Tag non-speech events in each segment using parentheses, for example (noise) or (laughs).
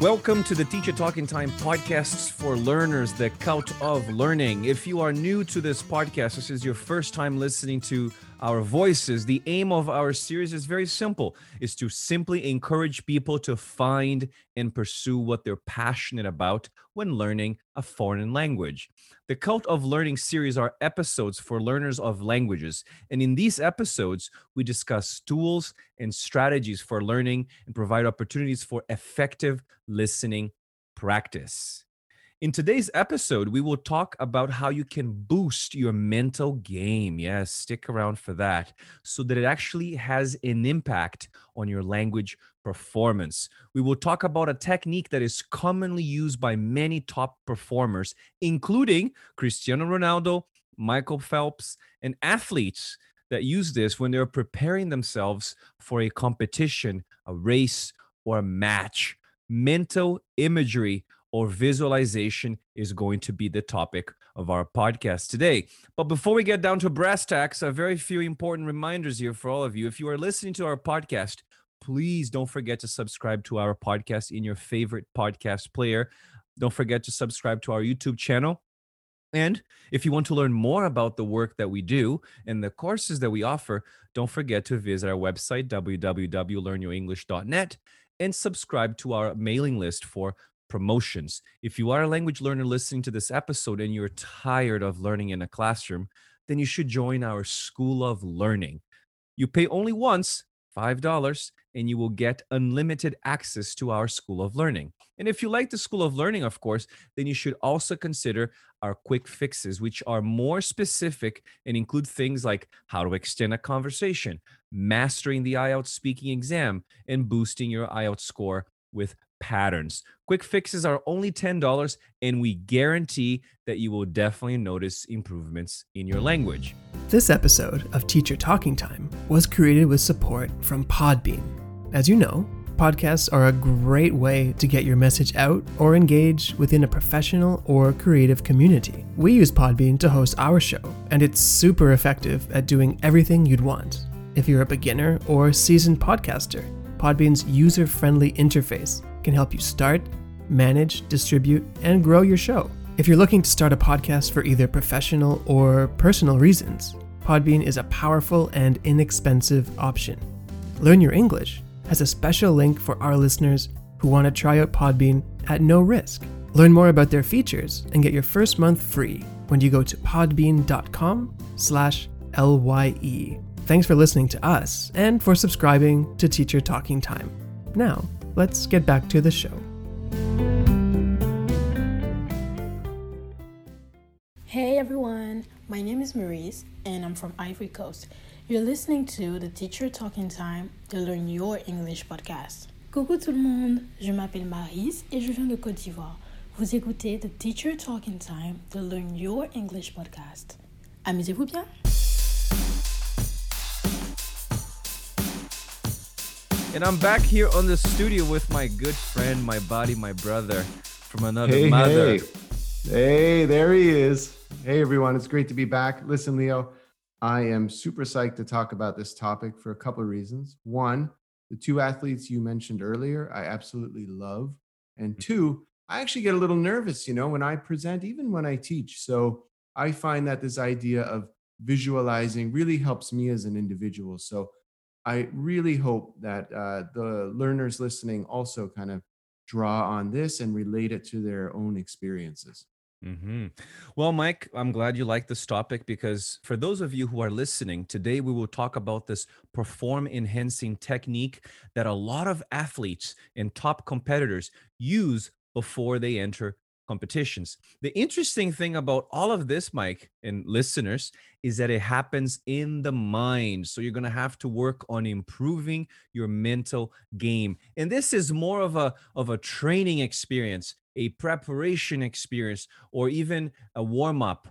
Welcome to the Teacher Talking Time podcasts for learners, the cult of learning. If you are new to this podcast, this is your first time listening to our voices. The aim of our series is very simple, is to simply encourage people to find and pursue what they're passionate about when learning a foreign language. The Cult of Learning series are episodes for learners of languages. And in these episodes, we discuss tools and strategies for learning and provide opportunities for effective listening practice. In today's episode, we will talk about how you can boost your mental game. Yes, stick around for that so that it actually has an impact on your language performance. We will talk about a technique that is commonly used by many top performers, including Cristiano Ronaldo, Michael Phelps, and athletes that use this when they're preparing themselves for a competition, a race, or a match. Mental imagery or visualization is going to be the topic of our podcast today. But before we get down to brass tacks, a very few important reminders here for all of you. If you are listening to our podcast, please don't forget to subscribe to our podcast in your favorite podcast player. Don't forget to subscribe to our YouTube channel. And if you want to learn more about the work that we do and the courses that we offer, don't forget to visit our website, www.learnyourenglish.net, and subscribe to our mailing list for promotions. If you are a language learner listening to this episode and you're tired of learning in a classroom, then you should join our School of Learning. You pay only once, $5, and you will get unlimited access to our School of Learning. And if you like the School of Learning, of course, then you should also consider our quick fixes, which are more specific and include things like how to extend a conversation, mastering the IELTS speaking exam, and boosting your IELTS score with patterns. Quick fixes are only $10, and we guarantee that you will definitely notice improvements in your language. This episode of Teacher Talking Time was created with support from Podbean. As you know, podcasts are a great way to get your message out or engage within a professional or creative community. We use Podbean to host our show, and it's super effective at doing everything you'd want. If you're a beginner or seasoned podcaster, Podbean's user friendly interface can help you start, manage, distribute, and grow your show. If you're looking to start a podcast for either professional or personal reasons, Podbean is a powerful and inexpensive option. Learn Your English has a special link for our listeners who want to try out Podbean at no risk. Learn more about their features and get your first month free when you go to podbean.com slash LYE. Thanks for listening to us and for subscribing to Teacher Talking Time. Now, let's get back to the show. Hey everyone, my name is Maurice and I'm from Ivory Coast. You're listening to the Teacher Talking Time to Learn Your English podcast. Coucou tout le monde, je m'appelle Maurice et je viens de Côte d'Ivoire. Vous écoutez the Teacher Talking Time to Learn Your English podcast. Amusez-vous bien! And I'm back here on the studio with my good friend, my body, my brother from another Hey, mother. hey. Hey, there he is. Hey, everyone. It's great to be back. Listen, Leo, I am super psyched to talk about this topic for a couple of reasons. One, the two athletes you mentioned earlier, I absolutely love. And two, I actually get a little nervous, you know, when I present, even when I teach. So I find that this idea of visualizing really helps me as an individual. So I really hope that uh, the learners listening also kind of draw on this and relate it to their own experiences. hmm Well, Mike, I'm glad you like this topic because for those of you who are listening, today we will talk about this perform enhancing technique that a lot of athletes and top competitors use before they enter competitions. The interesting thing about all of this, Mike and listeners, is that it happens in the mind. So you're going to have to work on improving your mental game. And this is more of a of a training experience, a preparation experience, or even a warm-up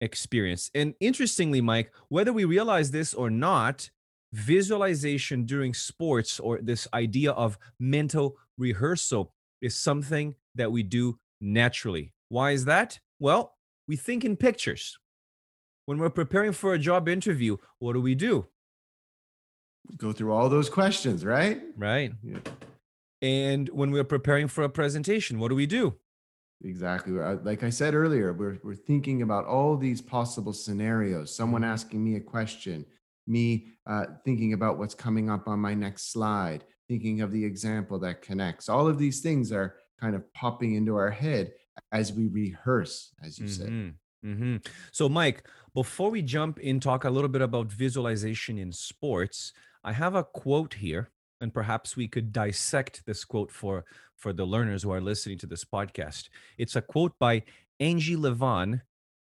experience. And interestingly, Mike, whether we realize this or not, visualization during sports or this idea of mental rehearsal is something that we do naturally. Why is that? Well, we think in pictures. When we're preparing for a job interview, what do we do? Go through all those questions, right? Right. Yeah. And when we're preparing for a presentation, what do we do? Exactly. Uh, Like I said earlier, we're, we're thinking about all these possible scenarios. Someone asking me a question, me uh, thinking about what's coming up on my next slide, thinking of the example that connects. All of these things are kind of popping into our head as we rehearse, as you said. Mhm, mhm. So, Mike, before we jump in, talk a little bit about visualization in sports. I have a quote here, and perhaps we could dissect this quote for for the learners who are listening to this podcast. It's a quote by Angie LeVan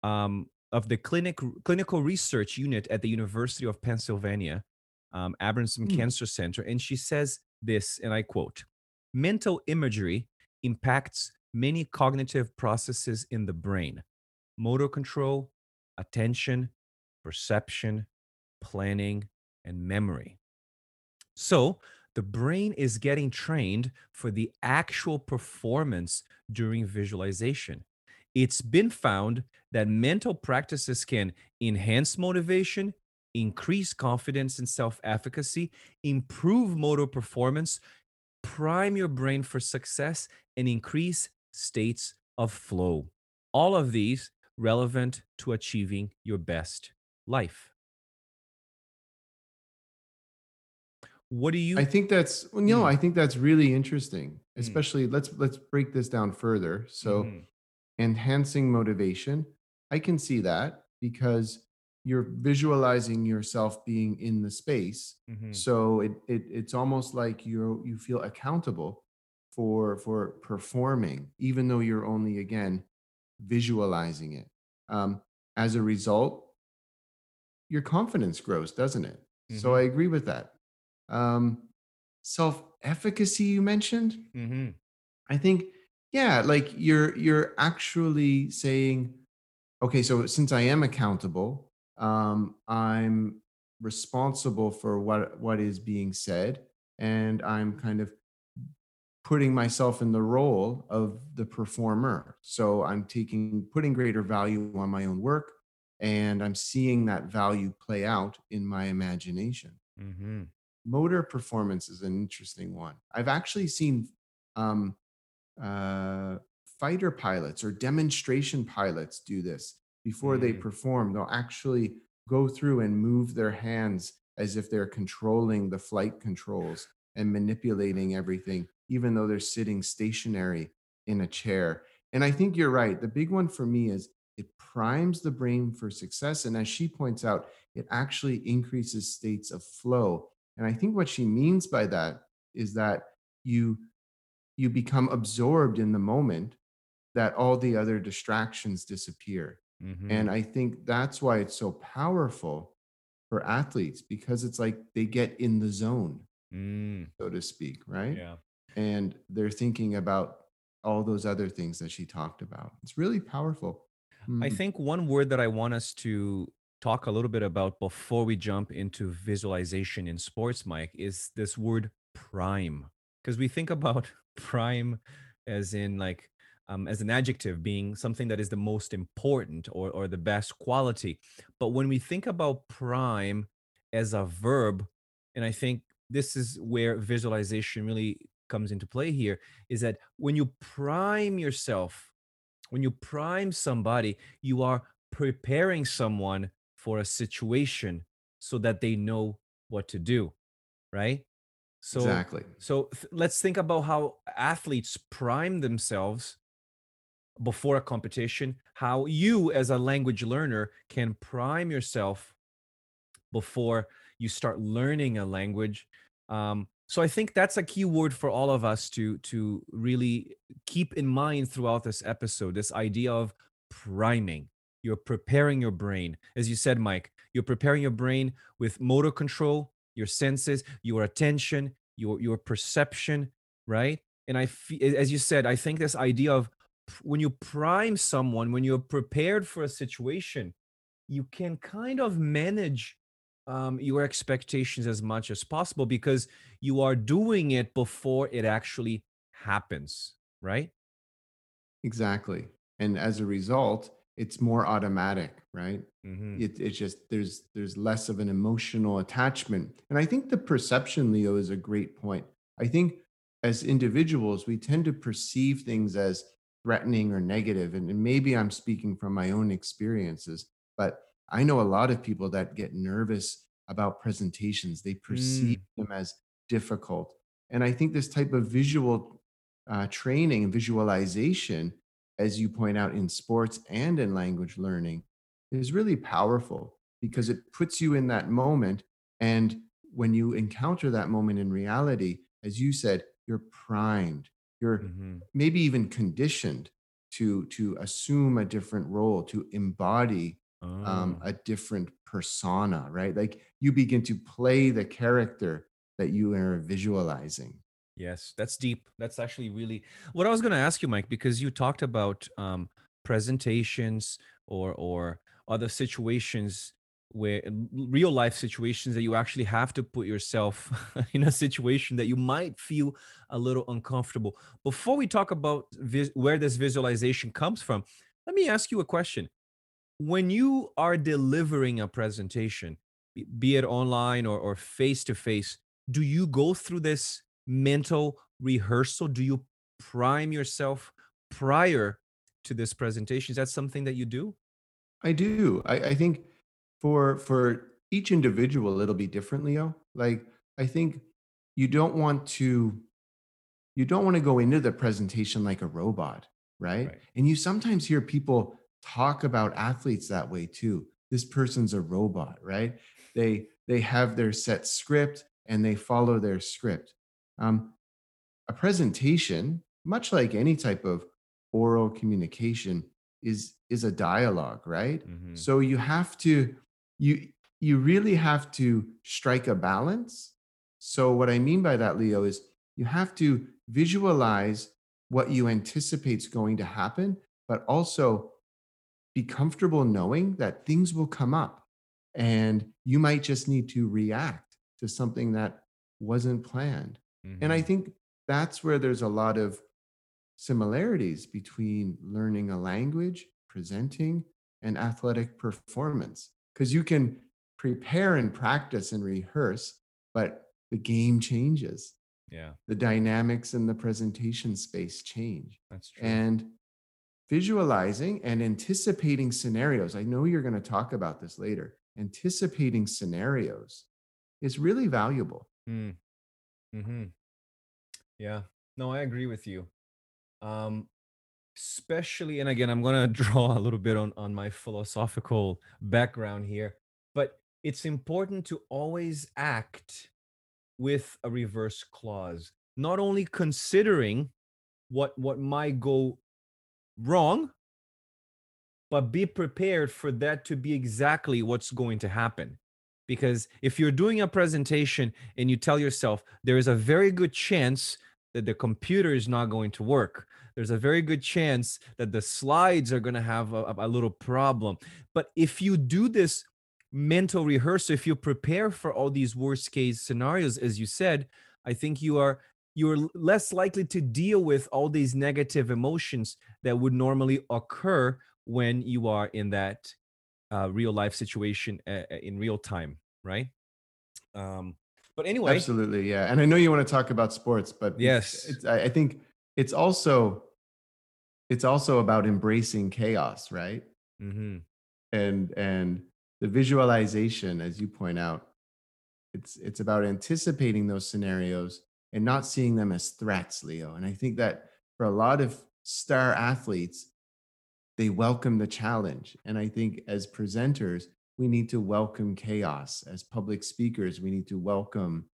um, of the clinic clinical research unit at the University of Pennsylvania, um, Abramson Hmm. Cancer Center, and she says this, and I quote: "Mental imagery impacts many cognitive processes in the brain motor control, attention, perception, planning, and memory. So, the brain is getting trained for the actual performance during visualization. It's been found that mental practices can enhance motivation, increase confidence and self efficacy, improve motor performance, prime your brain for success, and increase states of flow. All of these relevant to achieving your best life. What do you I think that's well, no, Mm. I think that's really interesting. Mm. Especially let's let's break this down further. So Mhm. enhancing motivation, I can see that because you're visualizing yourself being in the space. Mhm. So it, it it's almost like you you feel accountable for for performing, even though you're only again visualizing it. Um, as a result, your confidence grows, doesn't it? So Mhm. I agree with that. Um, Self efficacy, you mentioned. Mhm. I think, yeah, like you're you're actually saying, okay, so since I am accountable, um, I'm responsible for what what is being said, and I'm kind of putting myself in the role of the performer. So I'm taking putting greater value on my own work, and I'm seeing that value play out in my imagination Mhm. motor performance is an interesting one. I've actually seen um, uh, fighter pilots or demonstration pilots do this before they Mm. perform. They'll actually go through and move their hands as if they're controlling the flight controls and manipulating everything, even though they're sitting stationary in a chair. And I think you're right. The big one for me is it primes the brain for success. And as she points out, it actually increases states of flow. And I think what she means by that is that you you become absorbed in the moment that all the other distractions disappear. Mhm. And I think that's why it's so powerful for athletes because it's like they get in the zone, Mm. so to speak, right? Yeah. And they're thinking about all those other things that she talked about. It's really powerful. I Mm. think one word that I want us to talk a little bit about before we jump into visualization in sports, Mike, is this word prime. Because we think about (laughs) prime as in like um, as an adjective being something that is the most important or or the best quality. But when we think about prime as a verb, and I think this is where visualization really comes into play here, is that when you prime yourself when you prime somebody, you are preparing someone for a situation so that they know what to do, right? So, exactly. so th- let's think about how athletes prime themselves before a competition, how you as a language learner can prime yourself before you start learning a language. Um, So I think that's a key word for all of us to to really keep in mind throughout this episode. This idea of priming. You're preparing your brain, as you said, Mike. You're preparing your brain with motor control, your senses, your attention, your your perception, right? And I, as you said, I think this idea of when you prime someone, when you're prepared for a situation, you can kind of manage um, your expectations as much as possible because you are doing it before it actually happens, right? Exactly. And as a result, it's more automatic, right? Mm-hmm. It, it's just there's there's less of an emotional attachment, and I think the perception, Leo, is a great point. I think as individuals, we tend to perceive things as threatening or negative, and, and maybe I'm speaking from my own experiences, but I know a lot of people that get nervous about presentations. They perceive mm. them as difficult, and I think this type of visual uh, training and visualization as you point out in sports and in language learning, is really powerful because it puts you in that moment. And when you encounter that moment in reality, as you said, you're primed, you're mm-hmm. maybe even conditioned to to assume a different role, to embody oh. um, a different persona, right? Like you begin to play the character that you are visualizing. Yes, that's deep. That's actually really what I was going to ask you, Mike, because you talked about um, presentations or or other situations where uh, real life situations that you actually have to put yourself (laughs) in a situation that you might feel a little uncomfortable. Before we talk about vis- where this visualization comes from, let me ask you a question. When you are delivering a presentation, be it online or face to face, do you go through this mental rehearsal? Do you prime yourself prior to this presentation? Is that something that you do? I do. I, I think for for each individual, it'll be different, Leo. Like I think you don't want to you don't want to go into the presentation like a robot, right? right? And you sometimes hear people talk about athletes that way too. This person's a robot, right? They they have their set script and they follow their script. Um, a presentation, much like any type of oral communication, is is a dialogue, right? Mm-hmm. So you have to you you really have to strike a balance. So what I mean by that, Leo, is you have to visualize what you anticipate is going to happen, but also be comfortable knowing that things will come up and you might just need to react to something that wasn't planned. Mm-hmm. And I mm-hmm. think that's where there's a lot of similarities between learning a language, presenting, and athletic performance. Because you can prepare and practice and rehearse, but the game changes. Yeah. The dynamics in the presentation space change. That's true. And visualizing and anticipating scenarios. I know you're going to talk about this later. Anticipating scenarios is really valuable. Mm. hmm Yeah. No, I agree with you. Um, especially, and again, I'm gonna (laughs) draw a little bit on on my philosophical background here, but it's important to always act with a reverse clause, not only considering what what might go wrong, but be prepared for that to be exactly what's going to happen. Because if you're doing a presentation and you tell yourself there is a very good chance that the computer is not going to work, there's a very good chance that the slides are going to have a, a little problem. But if you do this mental rehearsal, if you prepare for all these worst case scenarios, as you said, I think you are you're less likely to deal with all these negative emotions that would normally occur when you are in that uh, real life situation uh, in real time, right? Um, but anyway, absolutely, yeah. And I know you want to talk about sports, but yes, it's, I, I think it's also it's also about embracing chaos, right? Mm-hmm. And and the visualization, as you point out, it's it's about anticipating those scenarios and not seeing them as threats, Leo. And I think that for a lot of star athletes, they welcome the challenge. And I think as presenters, we need to welcome chaos. As public speakers, we need to welcome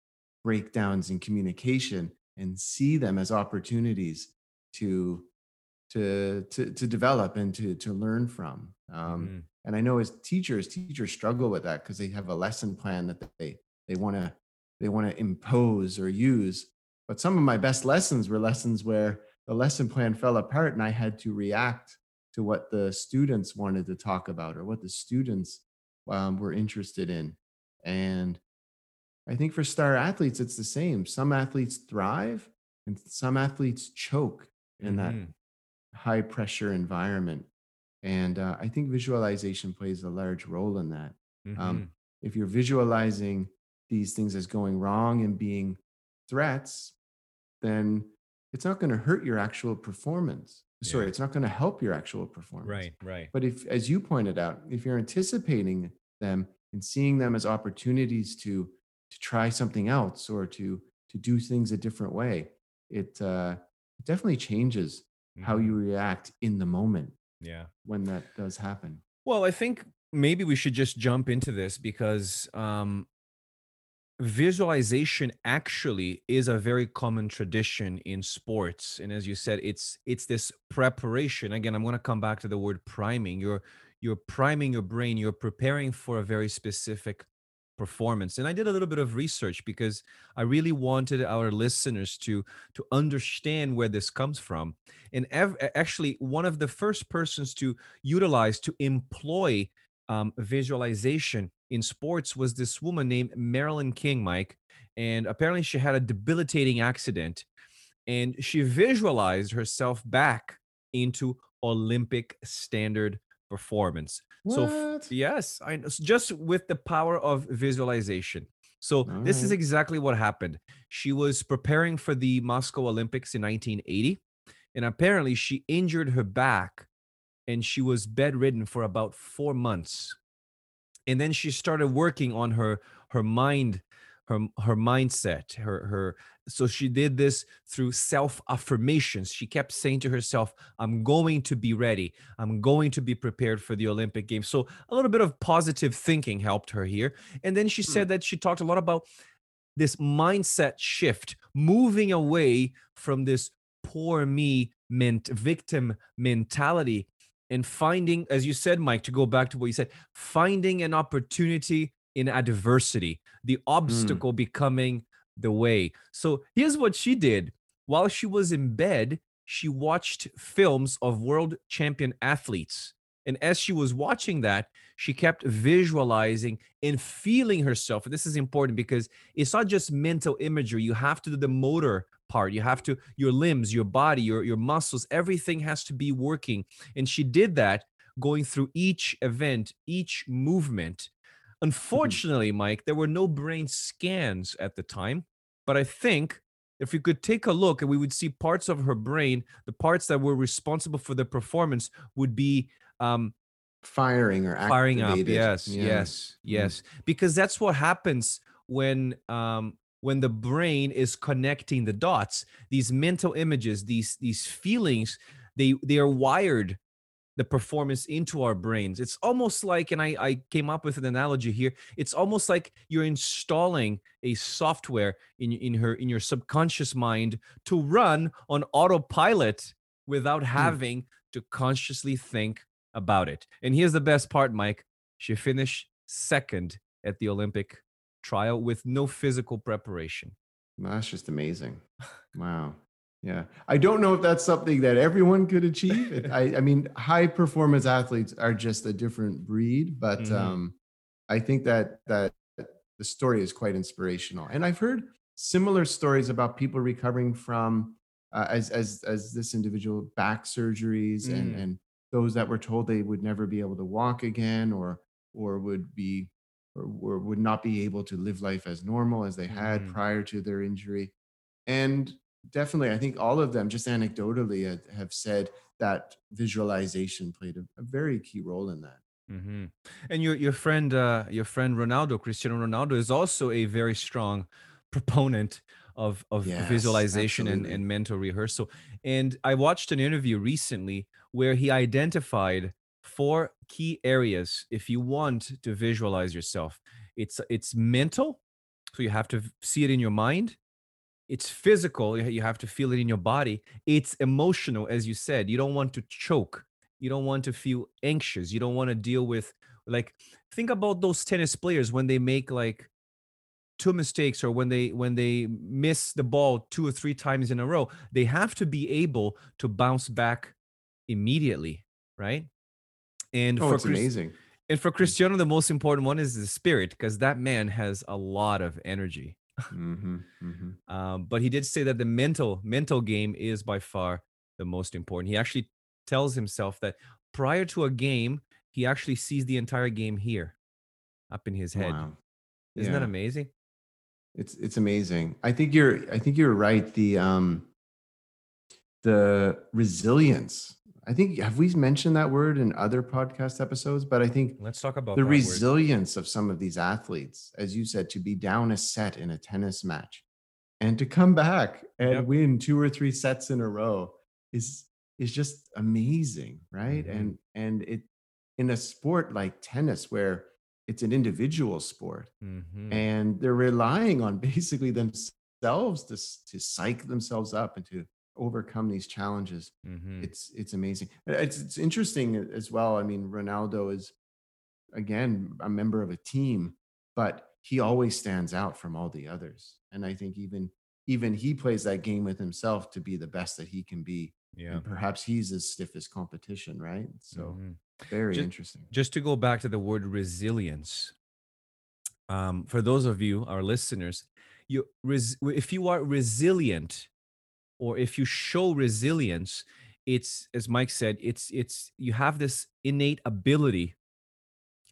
breakdowns in communication and see them as opportunities to to to, to develop and to to learn from um, Mhm. and i know as teachers teachers struggle with that because they have a lesson plan that they they want to they want to impose or use but some of my best lessons were lessons where the lesson plan fell apart and i had to react to what the students wanted to talk about or what the students um, were interested in and I think for star athletes, it's the same. Some athletes thrive and some athletes choke in that Mhm. High pressure environment. And uh, I think visualization plays a large role in that. Mhm. Um, if you're visualizing these things as going wrong and being threats, then it's not going to hurt your actual performance. Sorry, Yeah. it's not going to help your actual performance. right, right. But if, as you pointed out, if you're anticipating them and seeing them as opportunities to to try something else or to to do things a different way, it uh, it definitely changes how Mhm. you react in the moment Yeah. when that does happen. Well, I think maybe we should just jump into this because um, visualization actually is a very common tradition in sports, and as you said, it's it's this preparation. Again, I'm going to come back to the word priming. You're you're priming your brain. You're preparing for a very specific performance. And I did a little bit of research because I really wanted our listeners to to understand where this comes from. And ev- actually, one of the first persons to utilize to employ um, visualization in sports was this woman named Marilyn King, Mike. And apparently, she had a debilitating accident and she visualized herself back into Olympic standard performance. So, yes, I just with the power of visualization. So, this is exactly what happened. She was preparing for the Moscow Olympics in 1980, and apparently, she injured her back and she was bedridden for about four months and then she started working on her her mind her her mindset her her so she did this through self affirmations she kept saying to herself i'm going to be ready. I'm going to be prepared for the olympic games. So a little bit of positive thinking helped her here. And then she said hmm. that she talked a lot about this mindset shift moving away from this poor me ment victim mentality and finding as you said mike to go back to what you said finding an opportunity in adversity the hmm. obstacle becoming the way. So here's what she did. While she was in bed she watched films of world champion athletes. And as she was watching that she kept visualizing and feeling herself. And this is important because it's not just mental imagery. You have to do the motor part. You have to your limbs your body your your muscles everything has to be working. And she did that going through each event each movement unfortunately mike there were no brain scans at the time but i think if we could take a look and we would see parts of her brain the parts that were responsible for the performance would be um, Firing or firing up yes Yeah. yes Mm. yes because that's what happens when um when the brain is connecting the dots these mental images these these feelings they they are wired the performance into our brains it's almost like and i i came up with an analogy here it's almost like you're installing a software in in her in your subconscious mind to run on autopilot without hmm. having to consciously think about it. And here's the best part, Mike. She finished second at the Olympic trial with no physical preparation. That's just amazing. Wow. Yeah. I don't know if that's something that everyone could achieve. I, I mean, high performance athletes are just a different breed, but Mhm. um, I think that that the story is quite inspirational. And I've heard similar stories about people recovering from uh, as as as this individual back surgeries and Mm. and those that were told they would never be able to walk again or or would be or, or would not be able to live life as normal as they had Mhm. prior to their injury and definitely i think all of them just anecdotally have said that visualization played a, a very key role in that hmm And your your friend uh, your friend Ronaldo, Cristiano Ronaldo, is also a very strong proponent of of Yes, visualization and, and mental rehearsal. And I watched an interview recently where he identified four key areas if you want to visualize yourself. It's it's mental, So you have to see it in your mind. It's physical. You have to feel it in your body. It's emotional, as you said. You don't want to choke. You don't want to feel anxious. You don't want to deal with like think about those tennis players when they make like two mistakes or when they when they miss the ball two or three times in a row they have to be able to bounce back immediately right and Oh, for it's Chris- amazing. and for mm. cristiano the most important one is the spirit because that man has a lot of energy hmm hmm um, but he did say that the mental mental game is by far the most important he actually tells himself that prior to a game he actually sees the entire game here up in his head Wow. isn't that amazing It's it's amazing. I think you're I think you're right. The um the resilience. I think have we mentioned that word in other podcast episodes? But I think let's talk about the that word. resilience of some of these athletes, as you said, to be down a set in a tennis match and to come back and Yep. win two or three sets in a row is is just amazing, right? Mhm. And and it in a sport like tennis where it's an individual sport Mhm. and they're relying on basically themselves to to psych themselves up and to overcome these challenges. Mhm. it's it's amazing. Uh, it's it's interesting as well i mean ronaldo is again a member of a team but he always stands out from all the others and i think even even he plays that game with himself to be the best that he can be yeah. and perhaps he's as stiff as competition right? So Mhm. very Ju- interesting. just to go back to the word resilience um, for those of you our listeners you res- if you are resilient or if you show resilience it's as mike said it's it's you have this innate ability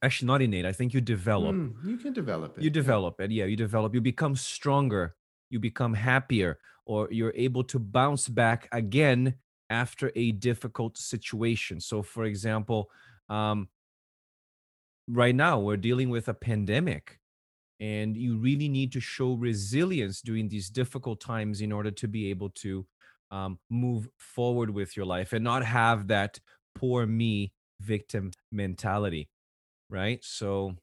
actually not innate i think you develop Mm, you can develop it you yeah. develop it yeah you develop you become stronger you become happier or you're able to bounce back again after a difficult situation so for example um, right now we're dealing with a pandemic and you really need to show resilience during these difficult times in order to be able to um, move forward with your life and not have that poor me victim mentality right? So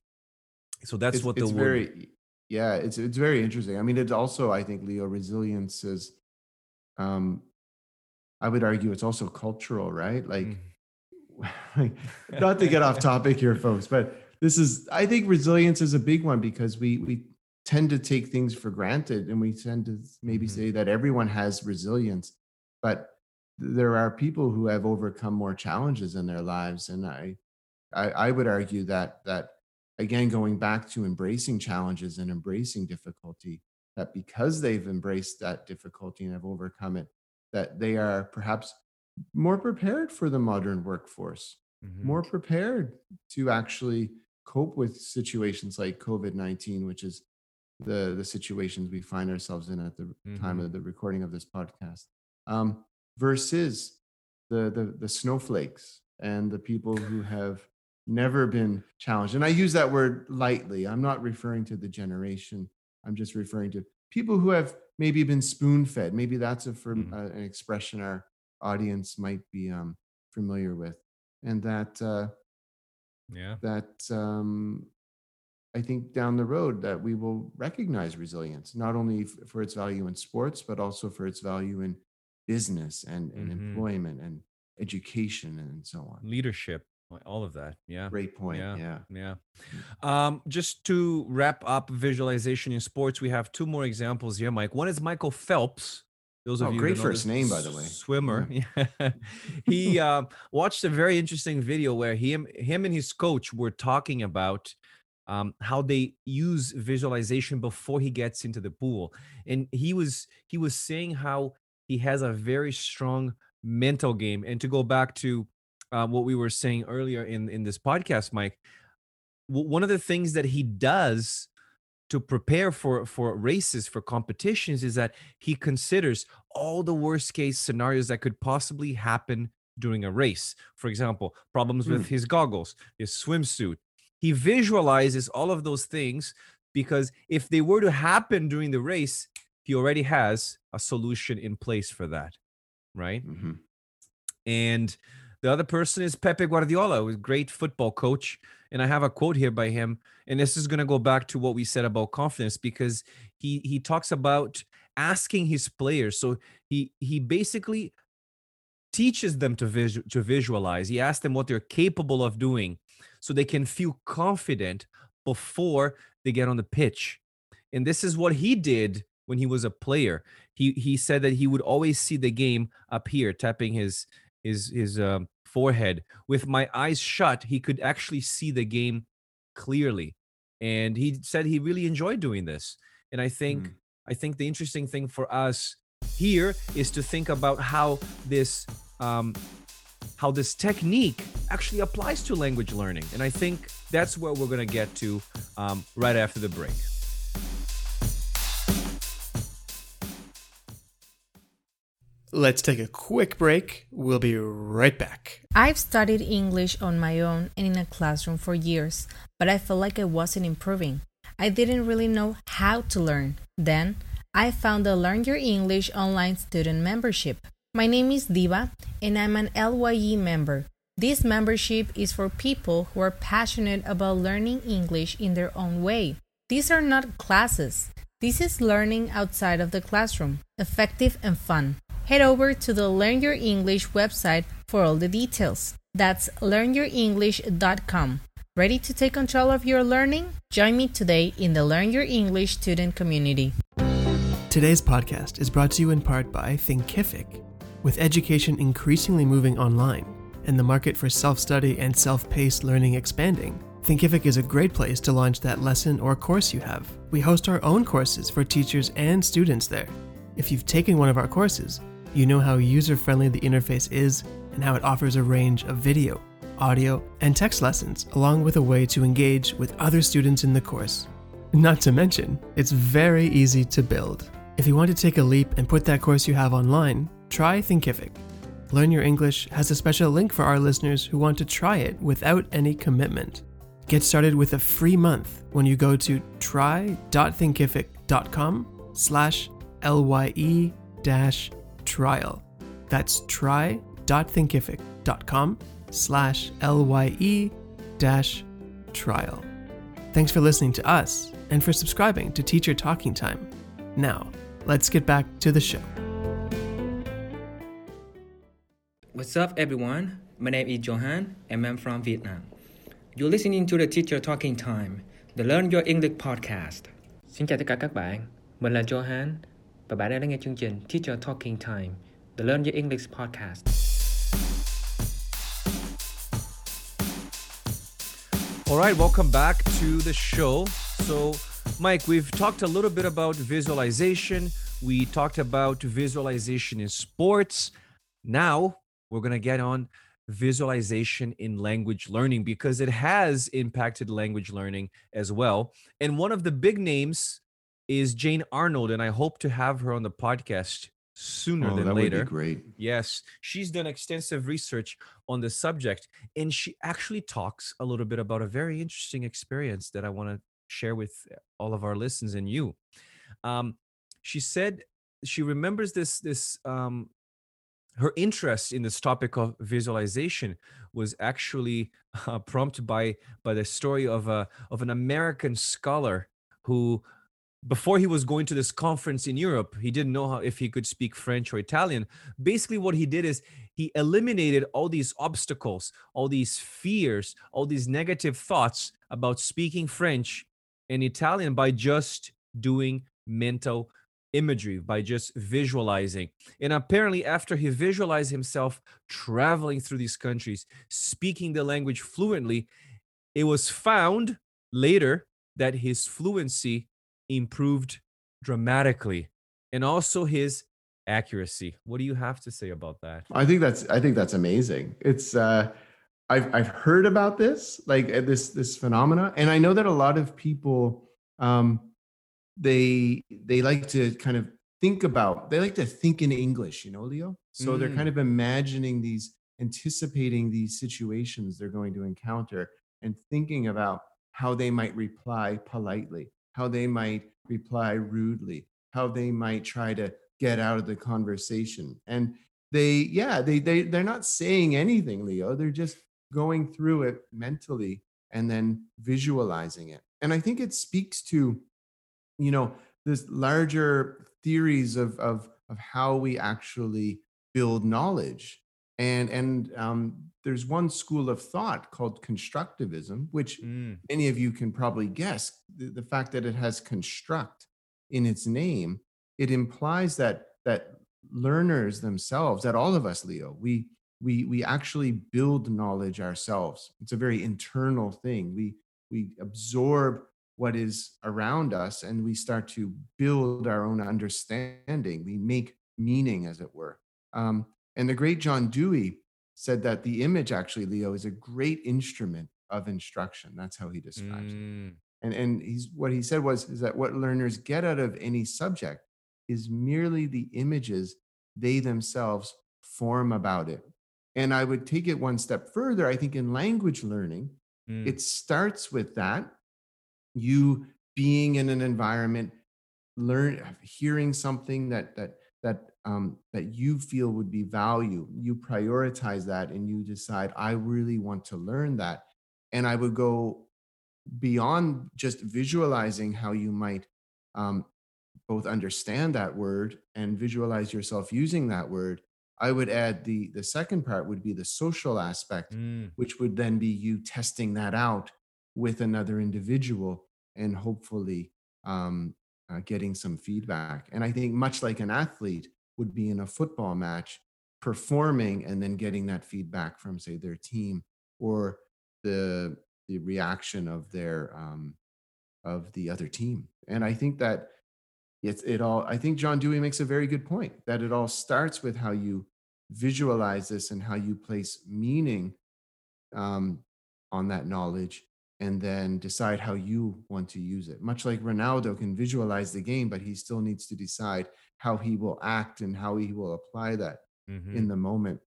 so that's it's, what it's the word very yeah it's it's very interesting. I mean it's also i think leo resilience is um i would argue it's also cultural right? Like Mm. (laughs) not to get off (laughs) topic here folks but this is i think resilience is a big one because we we tend to take things for granted and we tend to maybe Mhm. say that everyone has resilience but there are people who have overcome more challenges in their lives and i i, I would argue that that again going back to embracing challenges and embracing difficulty that because they've embraced that difficulty and have overcome it that they are perhaps more prepared for the modern workforce Mhm. more prepared to actually cope with situations like covid-19 which is the the situations we find ourselves in at the time Mhm. of the recording of this podcast um, versus the, the the snowflakes and the people who have never been challenged. And i use that word lightly. I'm not referring to the generation. I'm just referring to people who have maybe been spoon fed maybe that's a firm, Mhm. uh, an expression our audience might be um, familiar with. And that uh, yeah that um, I think down the road that we will recognize resilience not only f- for its value in sports but also for its value in business and, and Mhm. employment and education and so on. leadership all of that yeah Great point. Yeah. Yeah. yeah um just to wrap up visualization in sports we have two more examples here mike one is michael phelps those of Oh, you great first name, by the way. swimmer yeah. (laughs) he um (laughs) watched a very interesting video where he him him and his coach were talking about um, how they use visualization before he gets into the pool and he was he was saying how he has a very strong mental game and to go back to uh, what we were saying earlier in in this podcast mike w- one of the things that he does to prepare for for races for competitions is that he considers all the worst case scenarios that could possibly happen during a race for example problems with his goggles his swimsuit he visualizes all of those things because if they were to happen during the race he already has a solution in place for that right Mhm. and the other person is Pepe Guardiola, a great football coach. And I have a quote here by him, and this is going to go back to what we said about confidence because he he talks about asking his players. So he he basically teaches them to vis- to visualize. He asks them what they're capable of doing so they can feel confident before they get on the pitch. And this is what he did when he was a player. He he said that he would always see the game up here, tapping his his his um, forehead. With my eyes shut, he could actually see the game clearly. And he said he really enjoyed doing this. And I think mm. I think the interesting thing for us here is to think about how this um, how this technique actually applies to language learning. And I think that's where we're going to get to um, right after the break. Let's take a quick break. We'll be right back. I've studied English on my own and in a classroom for years, but I felt like I wasn't improving. I didn't really know how to learn. Then, I found the Learn Your English online student membership. My name is Diva, and I'm an LYE member. This membership is for people who are passionate about learning English in their own way. These are not classes. This is learning outside of the classroom, effective and fun head over to the Learn Your English website for all the details. That's learnyourenglish.com. Ready to take control of your learning? Join me today in the Learn Your English student community. Today's podcast is brought to you in part by Thinkific. With education increasingly moving online and the market for self study and self paced learning expanding, Thinkific is a great place to launch that lesson or course you have. We host our own courses for teachers and students there. If you've taken one of our courses, you know how user friendly the interface is and how it offers a range of video, audio, and text lessons, along with a way to engage with other students in the course. Not to mention, it's very easy to build. If you want to take a leap and put that course you have online, try Thinkific. Learn Your English has a special link for our listeners who want to try it without any commitment. Get started with a free month when you go to try.thinkific.com slash lye dash trial. That's try.thinkific.com slash lye dash trial. Thanks for listening to us and for subscribing to Teacher Talking Time. Now, let's get back to the show. What's up, everyone? My name is Johan, and I'm from Vietnam. You're listening to the Teacher Talking Time, the Learn Your English podcast. Xin chào tất cả các bạn, mình là Johan và bạn đang nghe chương trình Teacher Talking Time, the Learn Your English podcast. All right, welcome back to the show. So, Mike, we've talked a little bit about visualization. We talked about visualization in sports. Now, we're going to get on visualization in language learning because it has impacted language learning as well. And one of the big names is Jane Arnold, and I hope to have her on the podcast sooner oh, than that later. Would be great. Yes, she's done extensive research on the subject, and she actually talks a little bit about a very interesting experience that I want to share with all of our listeners and you. Um, she said she remembers this this um, her interest in this topic of visualization was actually uh, prompted by by the story of a of an American scholar who before he was going to this conference in Europe, he didn't know how, if he could speak French or Italian. Basically, what he did is he eliminated all these obstacles, all these fears, all these negative thoughts about speaking French and Italian by just doing mental imagery, by just visualizing. And apparently, after he visualized himself traveling through these countries, speaking the language fluently, it was found later that his fluency improved dramatically and also his accuracy. What do you have to say about that? I think that's i think that's amazing. It's uh i've i've heard about this like uh, this this phenomena and i know that a lot of people um they they like to kind of think about they like to think in english you know leo? So mm. they're kind of imagining these anticipating these situations they're going to encounter and thinking about how they might reply politely how they might reply rudely, how they might try to get out of the conversation. And they, yeah, they they they're not saying anything, Leo. They're just going through it mentally and then visualizing it. And I think it speaks to, you know, this larger theories of of of how we actually build knowledge. And and um, there's one school of thought called constructivism, which Mm. many of you can probably guess. The, the fact that it has construct in its name, it implies that that learners themselves, that all of us, Leo, we we we actually build knowledge ourselves. It's a very internal thing. We we absorb what is around us and we start to build our own understanding. We make meaning, as it were. Um, and the great John Dewey said that the image, actually, Leo, is a great instrument of instruction. That's how he describes it. Mm. And and he's what he said was is that what learners get out of any subject is merely the images they themselves form about it. And I would take it one step further. I think in language learning, Mm. it starts with that you being in an environment learn hearing something that that that um, that you feel would be value you prioritize that and you decide i really want to learn that and i would go beyond just visualizing how you might um, both understand that word and visualize yourself using that word i would add the the second part would be the social aspect Mm. which would then be you testing that out with another individual and hopefully um, uh, getting some feedback. And I think much like an athlete would be in a football match, performing and then getting that feedback from, say, their team or the the reaction of their um, of the other team. And I think that it's it all. I think John Dewey makes a very good point that it all starts with how you visualize this and how you place meaning um, on that knowledge and then decide how you want to use it. Much like Ronaldo can visualize the game, but he still needs to decide how he will act and how he will apply that Mhm. in the moment.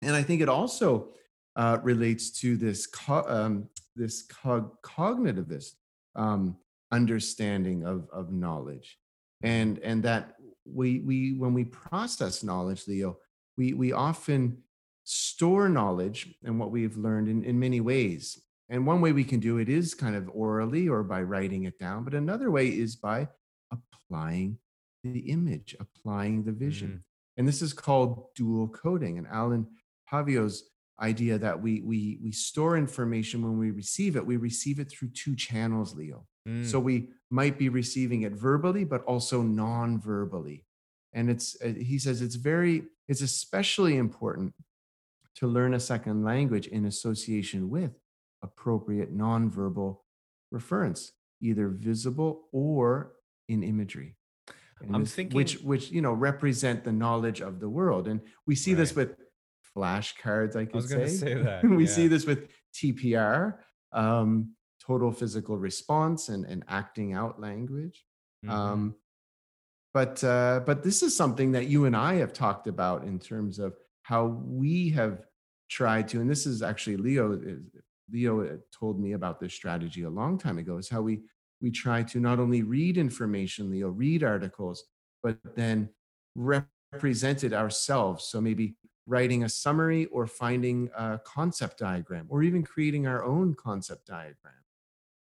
And I think it also uh, relates to this co- um, this cog- cognitivist um, understanding of of knowledge, and and that we we when we process knowledge, Leo, we we often store knowledge and what we've learned in, in many ways. And one way we can do it is kind of orally or by writing it down, but another way is by applying the image, applying the vision. And this is called dual coding. And Allan Paivio's idea that we we we store information when we receive it, we receive it through two channels, Leo. Mm. So we might be receiving it verbally, but also non-verbally. And it's uh, he says it's very it's especially important to learn a second language in association with appropriate nonverbal reference, either visible or in imagery. This- thinking- which which you know represent the knowledge of the world, and we see this with flashcards. I could was say, say (laughs) that, we yeah. see this with TPR, um, total physical response, and and acting out language. Mhm. Um, but uh, but this is something that you and I have talked about in terms of how we have tried to, and this is actually Leo. Leo told me about this strategy a long time ago. Is how we we try to not only read information, Leo, read articles, but then represent it ourselves. So maybe writing a summary or finding a concept diagram, or even creating our own concept diagram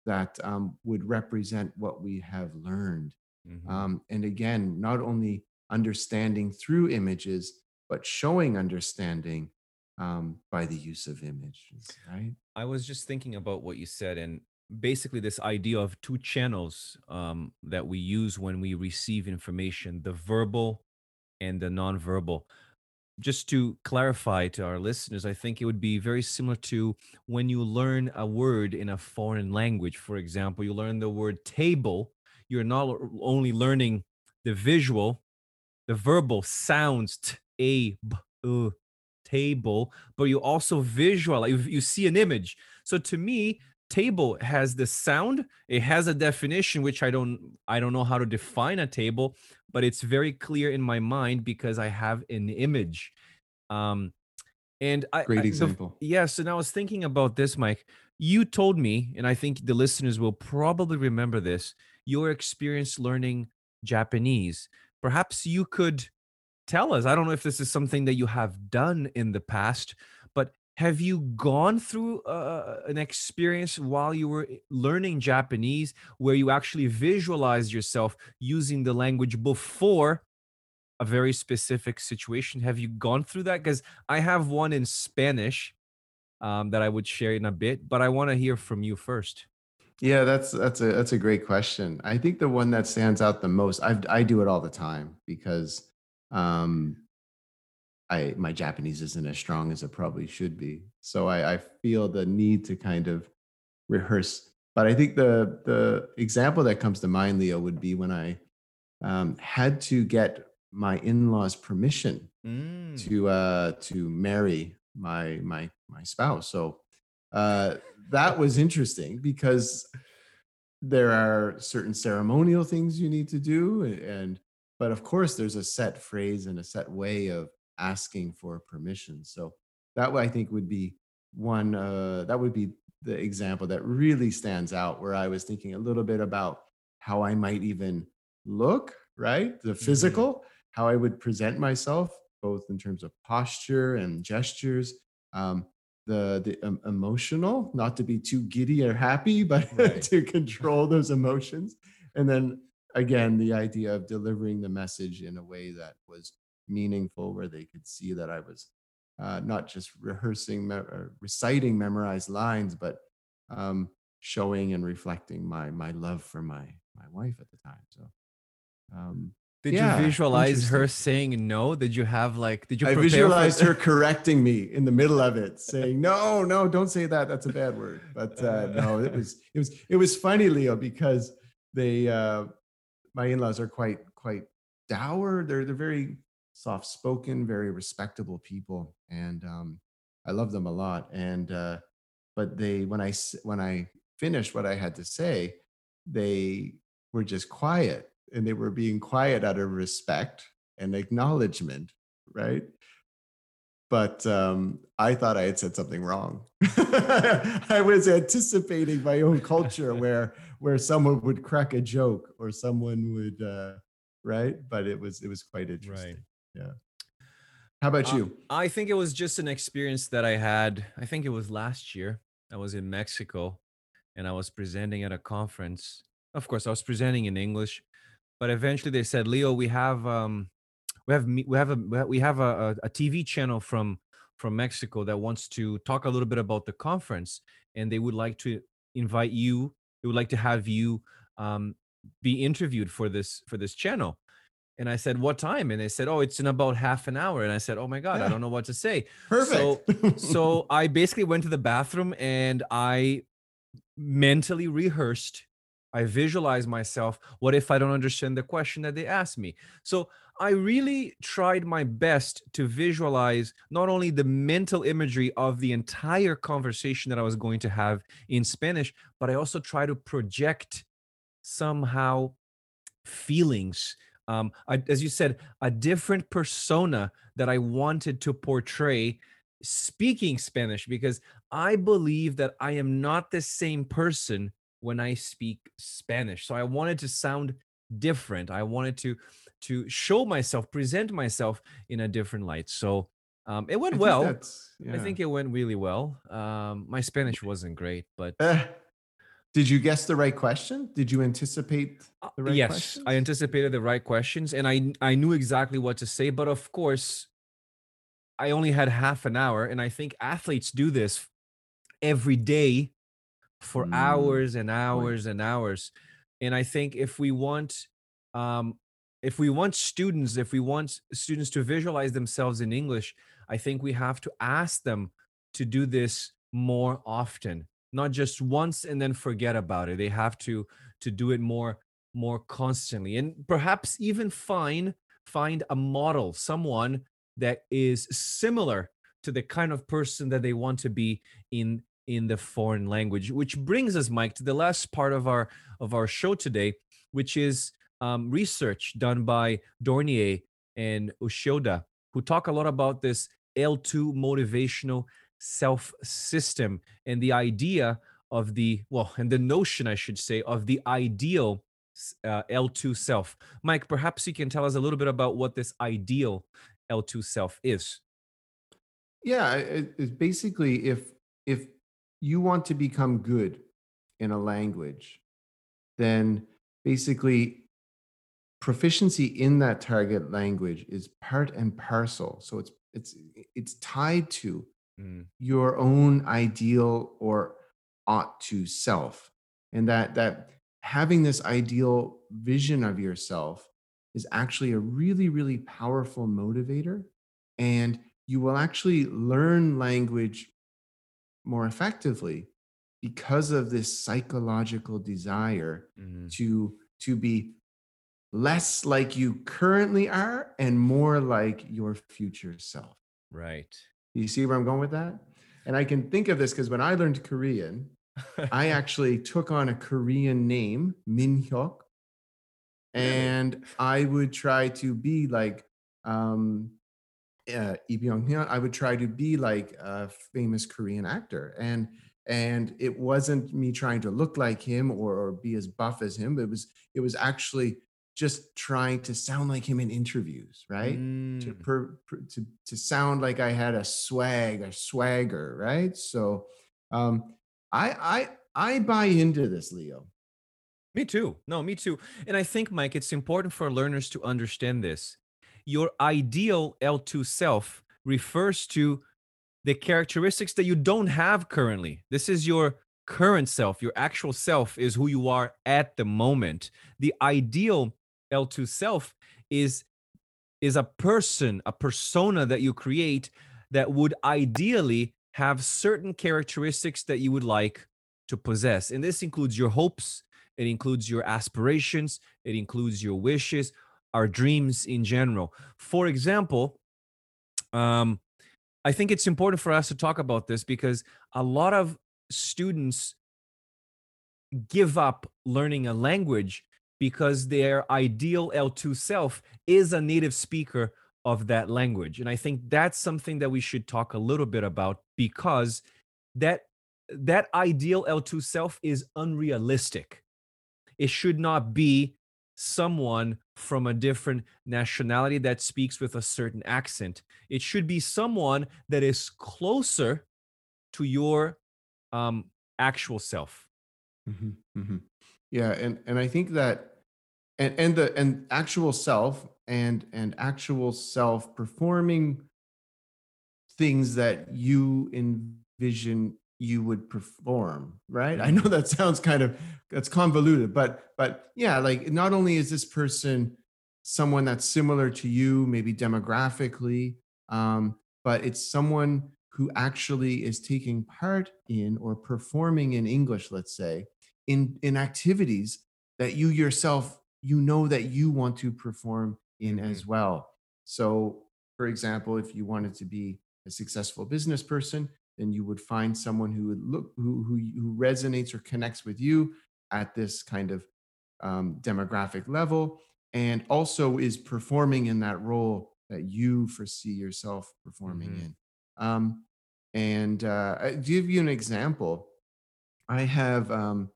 that um, would represent what we have learned. Mhm. Um, and again, not only understanding through images, but showing understanding um, by the use of images, right? I was just thinking about what you said, and basically this idea of two channels um, that we use when we receive information: the verbal and the nonverbal. Just to clarify to our listeners, I think it would be very similar to when you learn a word in a foreign language. For example, you learn the word table. You're not only learning the visual, the verbal sounds t a b uh, table, but you also visualize. You, you see an image. So to me, table has the sound. It has a definition which I don't I don't know how to define a table, but it's very clear in my mind because I have an image. Um, and I Great I- the- example. Yes, and I was thinking about this, Mike. You told me, and I think the listeners will probably remember this, your experience learning Japanese. Perhaps you could tell us. I don't know if this is something that you have done in the past, but have you gone through uh, an experience while you were learning Japanese where you actually visualized yourself using the language before a very specific situation? Have you gone through that? Because I have one in Spanish um, that I would share in a bit, but I want to hear from you first. Yeah, that's that's a that's a great question. I think the one that stands out the most, I I do it all the time because um I my Japanese isn't as strong as it probably should be. So I, I feel the need to kind of rehearse. But I think the the example that comes to mind, Leo, would be when I um, had to get my in-laws' permission Mm. to uh, to marry my my my spouse. So uh, that was interesting because there are certain ceremonial things you need to do, and but of course there's a set phrase and a set way of asking for permission. So that I think would be one. Uh, that would be the example that really stands out, where I was thinking a little bit about how I might even look, right, the physical, how I would present myself, both in terms of posture and gestures. Um, the the um, emotional, not to be too giddy or happy, but (laughs) Right. to control those emotions, and then again the idea of delivering the message in a way that was meaningful, where they could see that I was uh, not just rehearsing me- or reciting memorized lines, but um, showing and reflecting my my love for my my wife at the time. So. Um, Did Yeah, you visualize her saying no? Did you have like, did you I prepare for visualized her (laughs) correcting me in the middle of it, saying, "No, no, don't say that. That's a bad word." But uh, no, it was it was it was funny, Leo, because they uh, my in-laws are quite quite dour. They're they're very soft spoken, very respectable people, and um, I love them a lot. And uh, but they when I when I finished what I had to say, they were just quiet, and they were being quiet out of respect and acknowledgement, right? But um, I thought I had said something wrong. (laughs) I was anticipating my own culture (laughs) where where someone would crack a joke or someone would uh, right, but it was it was quite interesting. right. Yeah. How about Uh, you? I think it was just an experience that I had. I think it was last year. I was in Mexico and I was presenting at a conference. Of course, I was presenting in English, but eventually they said, "Leo, we have um we have we have a we have- we have a, a, a TV channel from from Mexico that wants to talk a little bit about the conference and they would like to invite you. They would like to have you um be interviewed for this for this channel." And I said, "What time?" And they said, "Oh, it's in about half an hour." And I said, "Oh my god, I don't know what to say." Perfect. so (laughs) I basically went to the bathroom and I mentally rehearsed. I visualized myself. What if I don't understand the question that they asked me? So I really tried my best to visualize not only the mental imagery of the entire conversation that I was going to have in Spanish, but I also try to project somehow feelings. Um, I, as you said, a different persona that I wanted to portray speaking Spanish because I believe that I am not the same person when I speak Spanish. So I wanted to sound different. I wanted to to show myself, present myself in a different light. So um, it I went think well. that's- I think it went really well. Um, my Spanish wasn't great, but Eh, did you guess the right question? Did you anticipate Uh, the right yes, questions? I anticipated the right questions and I I knew exactly what to say, but of course, I only had half an hour, and I think athletes do this every day for Mm, hours and hours and hours. And I think if we want um if we want students, if we want students to visualize themselves in English, I think we have to ask them to do this more often, not just once and then forget about it. They have to to do it more more constantly and perhaps even find find a model, someone that is similar to the kind of person that they want to be in in the foreign language which brings us mike to the last part of our of our show today which is um, research done by Dörnyei and Ushioda who talk a lot about this l2 motivational self system and the idea of the well and the notion i should say of the ideal uh, l2 self. Mike perhaps you can tell us a little bit about what this ideal l2 self is. Yeah, it's basically if if you want to become good in a language, then basically proficiency in that target language is part and parcel. So it's it's it's tied to Mm. your own ideal or ought to self and that that having this ideal vision of yourself is actually a really really powerful motivator and you will actually learn language more effectively because of this psychological desire Mhm. to to be less like you currently are and more like your future self Right. you see where I'm going with that? And I can think of this because when I learned Korean, I (laughs) actually took on a Korean name, Min Hyuk, and I would try to be like um, uh, Lee. I would try to be like a famous Korean actor, and and it wasn't me trying to look like him or, or be as buff as him. It was it was actually just trying to sound like him in interviews, right? to, Mm. per, per- to to sound like I had a swag, a swagger, right? So, um, I I I buy into this, Leo. Me too. No, me too. And I think, Mike, it's important for learners to understand this. Your ideal L2 self refers to the characteristics that you don't have currently. This is your current self. Your actual self is who you are at the moment. The ideal L2 self is is a person, a persona that you create that would ideally have certain characteristics that you would like to possess. And this includes your hopes, it includes your aspirations, it includes your wishes, our dreams in general. For example, um, I think it's important for us to talk about this because a lot of students give up learning a language because their ideal L2 self is a native speaker of that language. And I think that's something that we should talk a little bit about because that that ideal L2 self is unrealistic. It should not be someone from a different nationality that speaks with a certain accent. It should be someone that is closer to your um, actual self. Mhm, mhm. Yeah, and and I think that and and the and actual self and and actual self performing things that you envision you would perform, right? I know that sounds kind of that's convoluted, but but yeah, like not only is this person someone that's similar to you, maybe demographically, um, but it's someone who actually is taking part in or performing in English, let's say, in in activities that you yourself you know that you want to perform in as well. So, for example, if you wanted to be a successful business person, then you would find someone who would look who who, who resonates or connects with you at this kind of um, demographic level, and also is performing in that role that you foresee yourself performing Mhm. in. Um, and uh, I- to give you an example, I have um,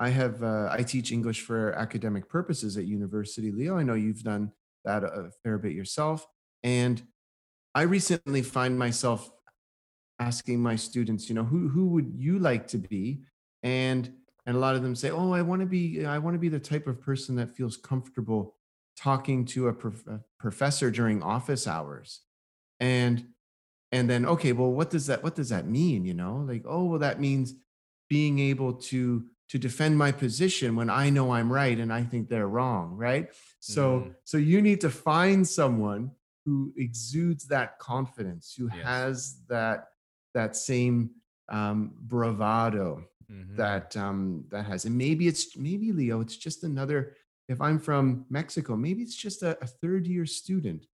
I have uh, I teach English for academic purposes at University Leo. I know you've done that a fair bit yourself, and I recently find myself asking my students, you know, who who would you like to be? And and a lot of them say, oh, I want to be I want to be the type of person that feels comfortable talking to a, prof- a professor during office hours. And and then okay, well, what does that what does that mean? You know, like oh, well, that means being able to to defend my position when I know I'm right and I think they're wrong, right? So Mm. so you need to find someone who exudes that confidence, who Yes. has that that same um, bravado Mhm. that um, that has, and maybe it's maybe Leo, it's just another. If I'm from Mexico, maybe it's just a, a third year student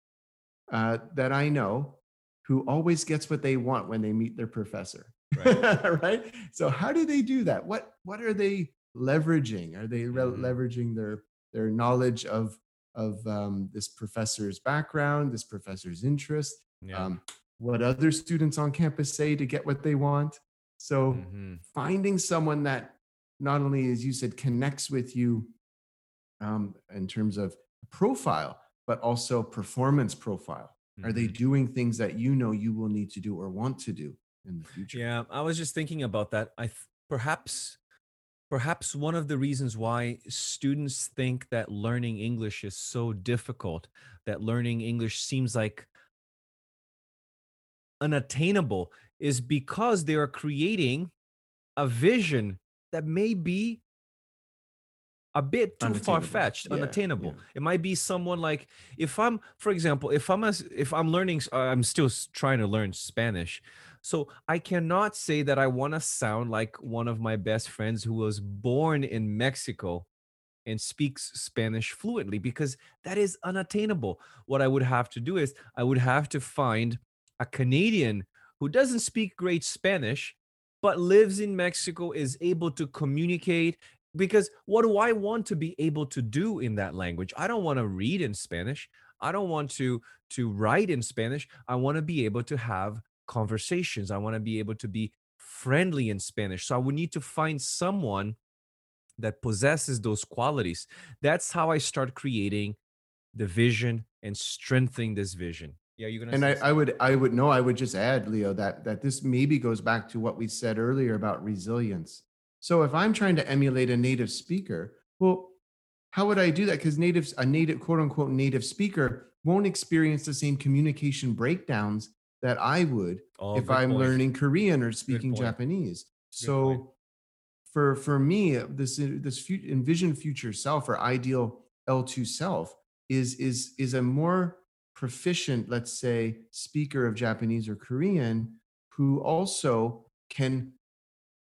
uh, that I know who always gets what they want when they meet their professor. Right. (laughs) right? So how do they do that? What what are they leveraging? Are they re- Mhm. leveraging their their knowledge of of um, this professor's background, this professor's interest? Yeah. Um, what other students on campus say to get what they want? So Mhm. finding someone that not only, as you said, connects with you um, in terms of profile, but also performance profile. Are they Mhm. doing things that you know you will need to do or want to do in the future? Yeah, I was just thinking about that. I th- perhaps perhaps one of the reasons why students think that learning English is so difficult, that learning English seems like unattainable is because they are creating a vision that may be a bit too far-fetched Yeah, unattainable yeah. it might be someone like if i'm for example if i'm a, if i'm learning uh, i'm still trying to learn spanish so i cannot say that i want to sound like one of my best friends who was born in mexico and speaks spanish fluently because that is unattainable what i would have to do is i would have to find a canadian who doesn't speak great spanish but lives in mexico is able to communicate because what do I want to be able to do in that language? I don't want to read in Spanish. I don't want to to write in Spanish. I want to be able to have conversations. I want to be able to be friendly in Spanish. So I would need to find someone that possesses those qualities. That's how I start creating the vision and strengthening this vision. Yeah, you're gonna And I. I would I would know I would just add, Leo, that that this maybe goes back to what we said earlier about resilience. So if I'm trying to emulate a native speaker, well, how would I do that? Because natives, a native quote unquote native speaker won't experience the same communication breakdowns that I would Oh, if I'm point. learning Korean or speaking. Japanese. Good So point. for for me, this this fu- envisioned future self or ideal L2 self is is is a more proficient, let's say, speaker of Japanese or Korean who also can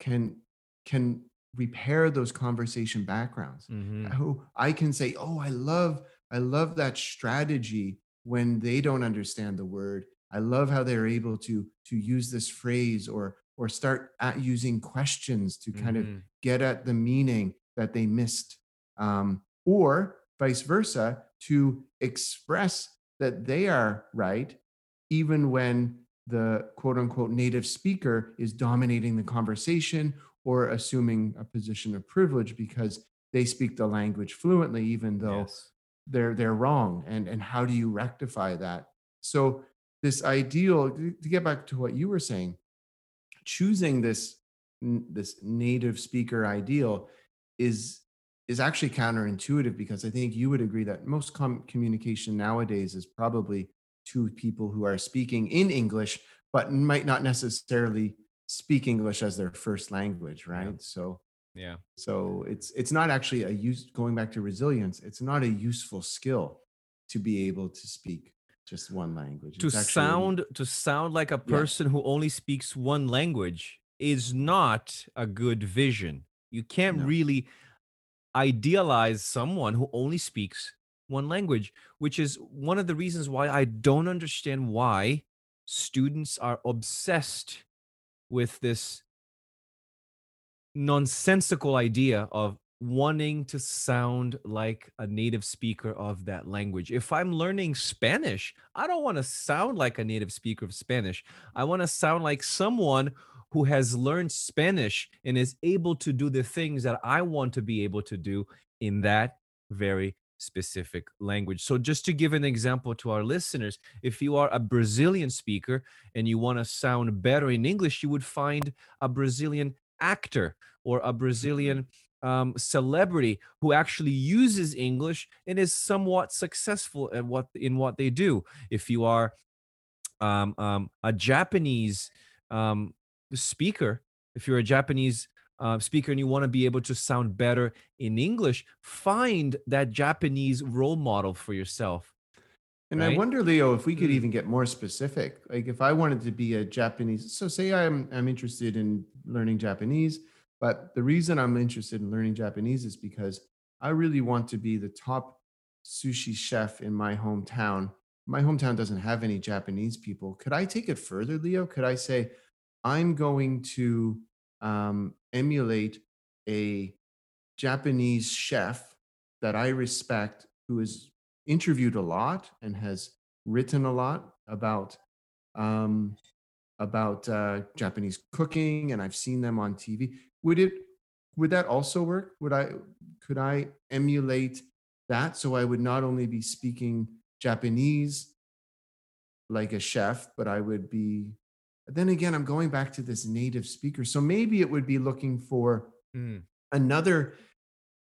can can repair those conversation backgrounds Mhm. who I can say, "Oh, I love I love that strategy when they don't understand the word. I love how they're able to to use this phrase or or start at using questions to kind of Mhm. get at the meaning that they missed, um, or vice versa, to express that they are right, even when the quote unquote native speaker is dominating the conversation or assuming a position of privilege because they speak the language fluently, even though Yes. they're they're wrong. And and how do you rectify that? So this ideal to get back to what you were saying, choosing this this native speaker ideal is is actually counterintuitive because I think you would agree that most com- communication nowadays is probably to people who are speaking in English but might not necessarily speak English as their first language, right? So Yeah. so it's it's not actually a use going back to resilience, it's not a useful skill to be able to speak just one language. to actually- sound to sound like a Yeah. person who only speaks one language is not a good vision you can't No. really idealize someone who only speaks one language which is one of the reasons why i don't understand why students are obsessed with this nonsensical idea of wanting to sound like a native speaker of that language. If I'm learning Spanish, I don't want to sound like a native speaker of Spanish. I want to sound like someone who has learned Spanish and is able to do the things that I want to be able to do in that very specific language. So, just to give an example to our listeners, if you are a Brazilian speaker and you want to sound better in English, you would find a Brazilian actor or a mm-hmm. Brazilian um, celebrity who actually uses English and is somewhat successful at what in what they do. If you are um, um, a Japanese um, speaker, if you're a Japanese uh, speaker and you want to be able to sound better in English, find that Japanese role model for yourself. And I wonder, Leo, if we could Mm. even get more specific. Like if I wanted to be a Japanese, so say I'm I'm interested in learning Japanese, but the reason I'm interested in learning Japanese is because I really want to be the top sushi chef in my hometown. My hometown doesn't have any Japanese people. Could I take it further, Leo? Could I say I'm going to um, emulate a Japanese chef that I respect who is interviewed a lot and has written a lot about um, about uh, Japanese cooking, and I've seen them on TV. Would it would that also work? Would I could I emulate that so I would not only be speaking Japanese like a chef, but I would be. Then again, I'm going back to this native speaker. So maybe it would be looking for Mm. another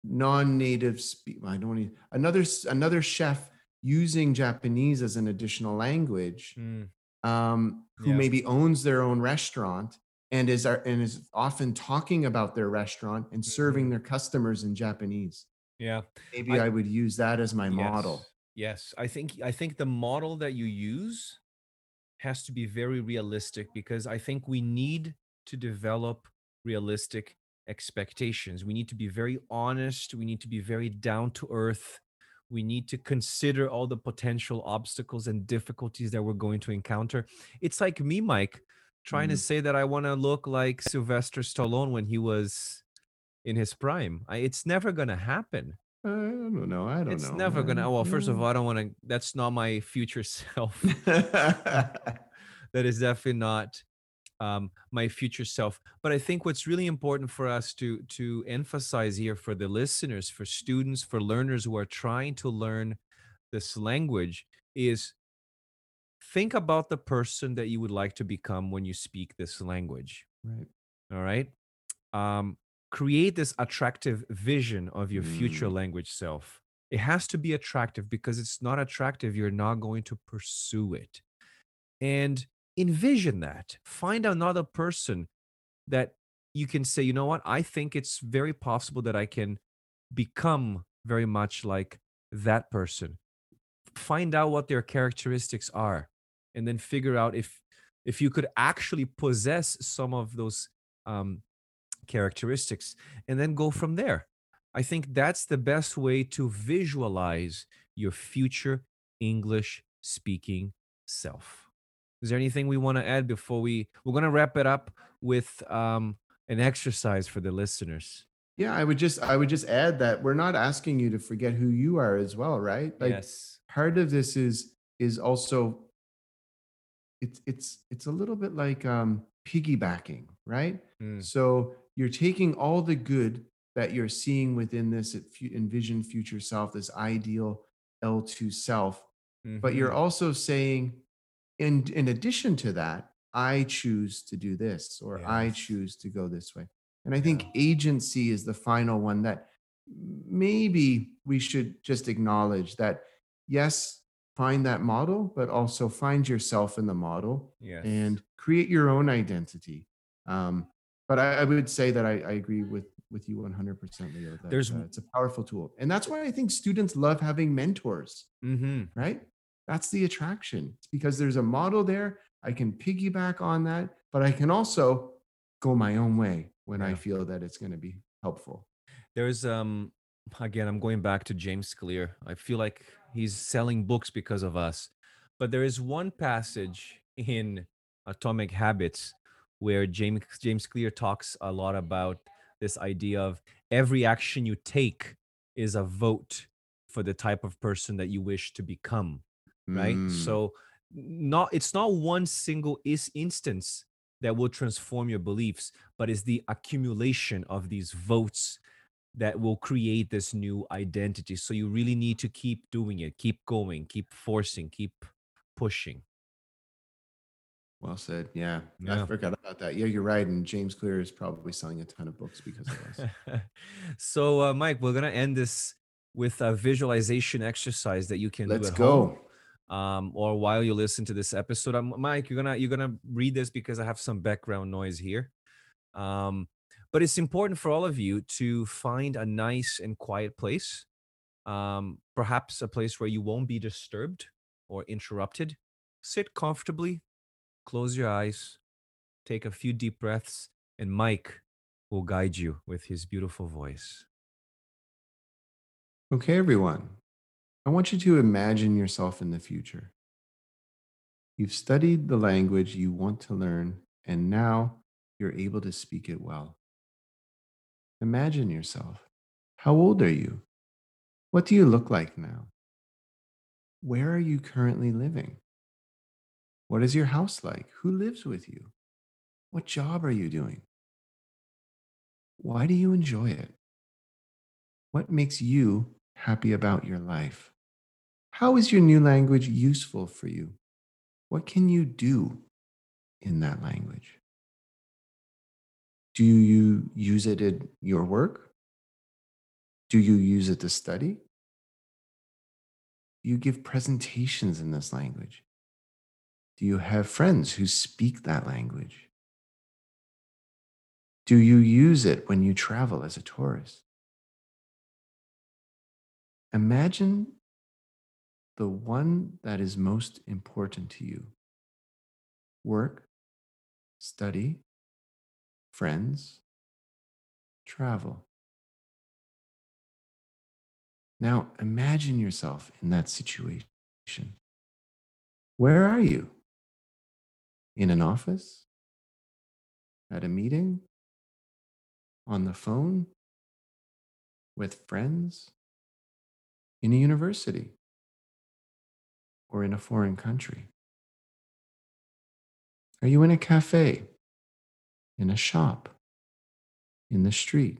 non-native speak i don't need another another chef using japanese as an additional language Mm. um who Yeah. maybe owns their own restaurant and is our, and is often talking about their restaurant and serving their customers in japanese Yeah. maybe Mm-hmm. I- i, would use that as my model Yes. Yes, I think I think the model that you use has to be very realistic because I think we need to develop realistic expectations. We need to be very honest, we need to be very down to earth. We need to consider all the potential obstacles and difficulties that we're going to encounter. It's like me, Mike, trying to Mhm. say that I want to look like Sylvester Stallone when he was in his prime. I, it's never going to happen. I don't know i don't it's know It's never gonna well first of all i don't want to that's not my future (laughs) self. (laughs) That is definitely not um, my future self. But i think what's really important for us to to emphasize here for the listeners for students for learners who are trying to learn this language is think about the person that you would like to become when you speak this language right. all right? Um, create this attractive vision of your future Mm. language self. It has to be attractive because it's not attractive you're not going to pursue it. And envision that. Find another person that you can say you know what? I think it's very possible that i can become very much like that person. Find out what their characteristics are and then figure out if if you could actually possess some of those um, characteristics and then go from there. I think that's the best way to visualize your future english speaking self. Is there anything we want to add before we we're going to wrap it up with um, an exercise for the listeners? Yeah i would just i would just add that we're not asking you to forget who you are as well right? Like yes. part of this is is also it's it's it's a little bit like um piggybacking right Mm. so you're taking all the good that you're seeing within this envisioned future self this ideal l2 self but you're Mhm. also saying in in addition to that i choose to do this or i choose to go this way and i think agency is the final one that maybe we should just acknowledge that yes find that model but also find yourself in the model yes and create your own identity um, but I, I would say that I, I agree with with you 100% leo that There's uh, it's a powerful tool and that's why i think students love having mentors hmm right? That's the attraction. It's because there's a model there. I can piggyback on that, but I can also go my own way when I feel that it's going to be helpful. there's um again i'm going back to james clear i feel like he's selling books because of us. But there is one passage in atomic habits where james james clear talks a lot about this idea of every action you take is a vote for the type of person that you wish to become right? Mm, so not it's not one single is instance that will transform your beliefs but it's the accumulation of these votes that will create this new identity so you really need to keep doing it keep going keep forcing keep pushing well said. Yeah, Yeah. I forgot about that. Yeah, you're right. And James Clear is probably selling a ton of books because of us. (laughs) so uh, mike we're gonna end this with a visualization exercise that you can Let's do at home go. um, or while you listen to this episode. Um, Mike, you're gonna you're gonna read this because I have some background noise here. Um, but it's important for all of you to find a nice and quiet place, um, perhaps a place where you won't be disturbed or interrupted. Sit comfortably, close your eyes, take a few deep breaths, and Mike will guide you with his beautiful voice. Okay, everyone. I want you to imagine yourself in the future. You've studied the language you want to learn, and now you're able to speak it well. Imagine yourself. How old are you? What do you look like now? Where are you currently living? What is your house like? Who lives with you? What job are you doing? Why do you enjoy it? What makes you happy about your life? How is your new language useful for you? What can you do in that language? Do you use it in your work? Do you use it to study? Do you give presentations in this language? Do you have friends who speak that language? Do you use it when you travel as a tourist? Imagine the one that is most important to you work, study, friends, travel. Now imagine yourself in that situation. Where are you? In an office? At a meeting? On the phone? With friends? In a university? Or in a foreign country? Are you in a cafe? In a shop? In the street?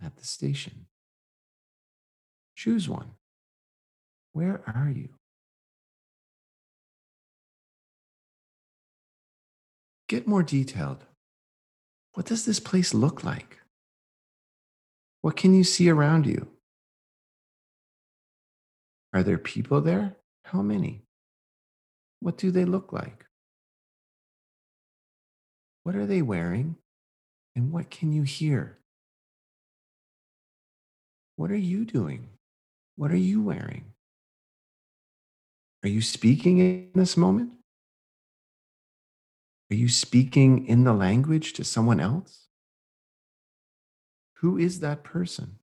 At the station? Choose one. Where are you? Get more detailed. What does this place look like? What can you see around you? Are there people there? How many? What do they look like? What are they wearing? And what can you hear? What are you doing? What are you wearing? Are you speaking in this moment? Are you speaking in the language to someone else? Who is that person?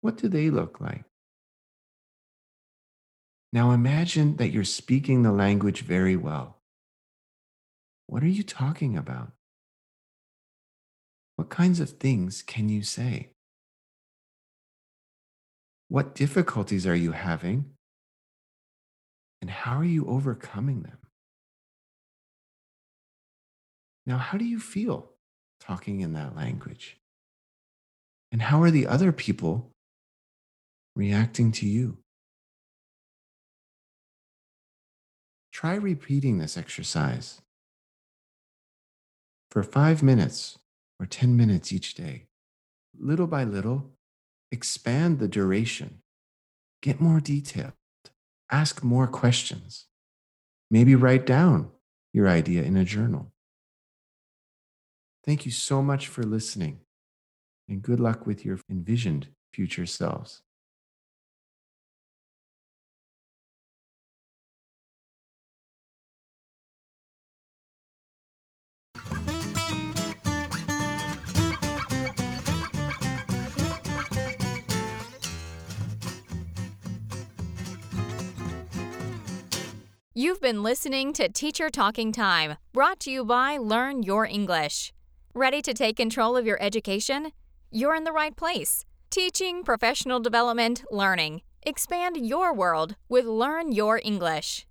What do they look like? Now imagine that you're speaking the language very well. What are you talking about? What kinds of things can you say? What difficulties are you having? And how are you overcoming them? Now, how do you feel talking in that language? And how are the other people reacting to you? Try repeating this exercise for five minutes or 10 minutes each day. Little by little, expand the duration, get more detailed, ask more questions. Maybe write down your idea in a journal. Thank you so much for listening, and good luck with your envisioned future selves. You've been listening to Teacher Talking Time, brought to you by Learn Your English. Ready to take control of your education? You're in the right place. Teaching, professional development, learning. Expand your world with Learn Your English.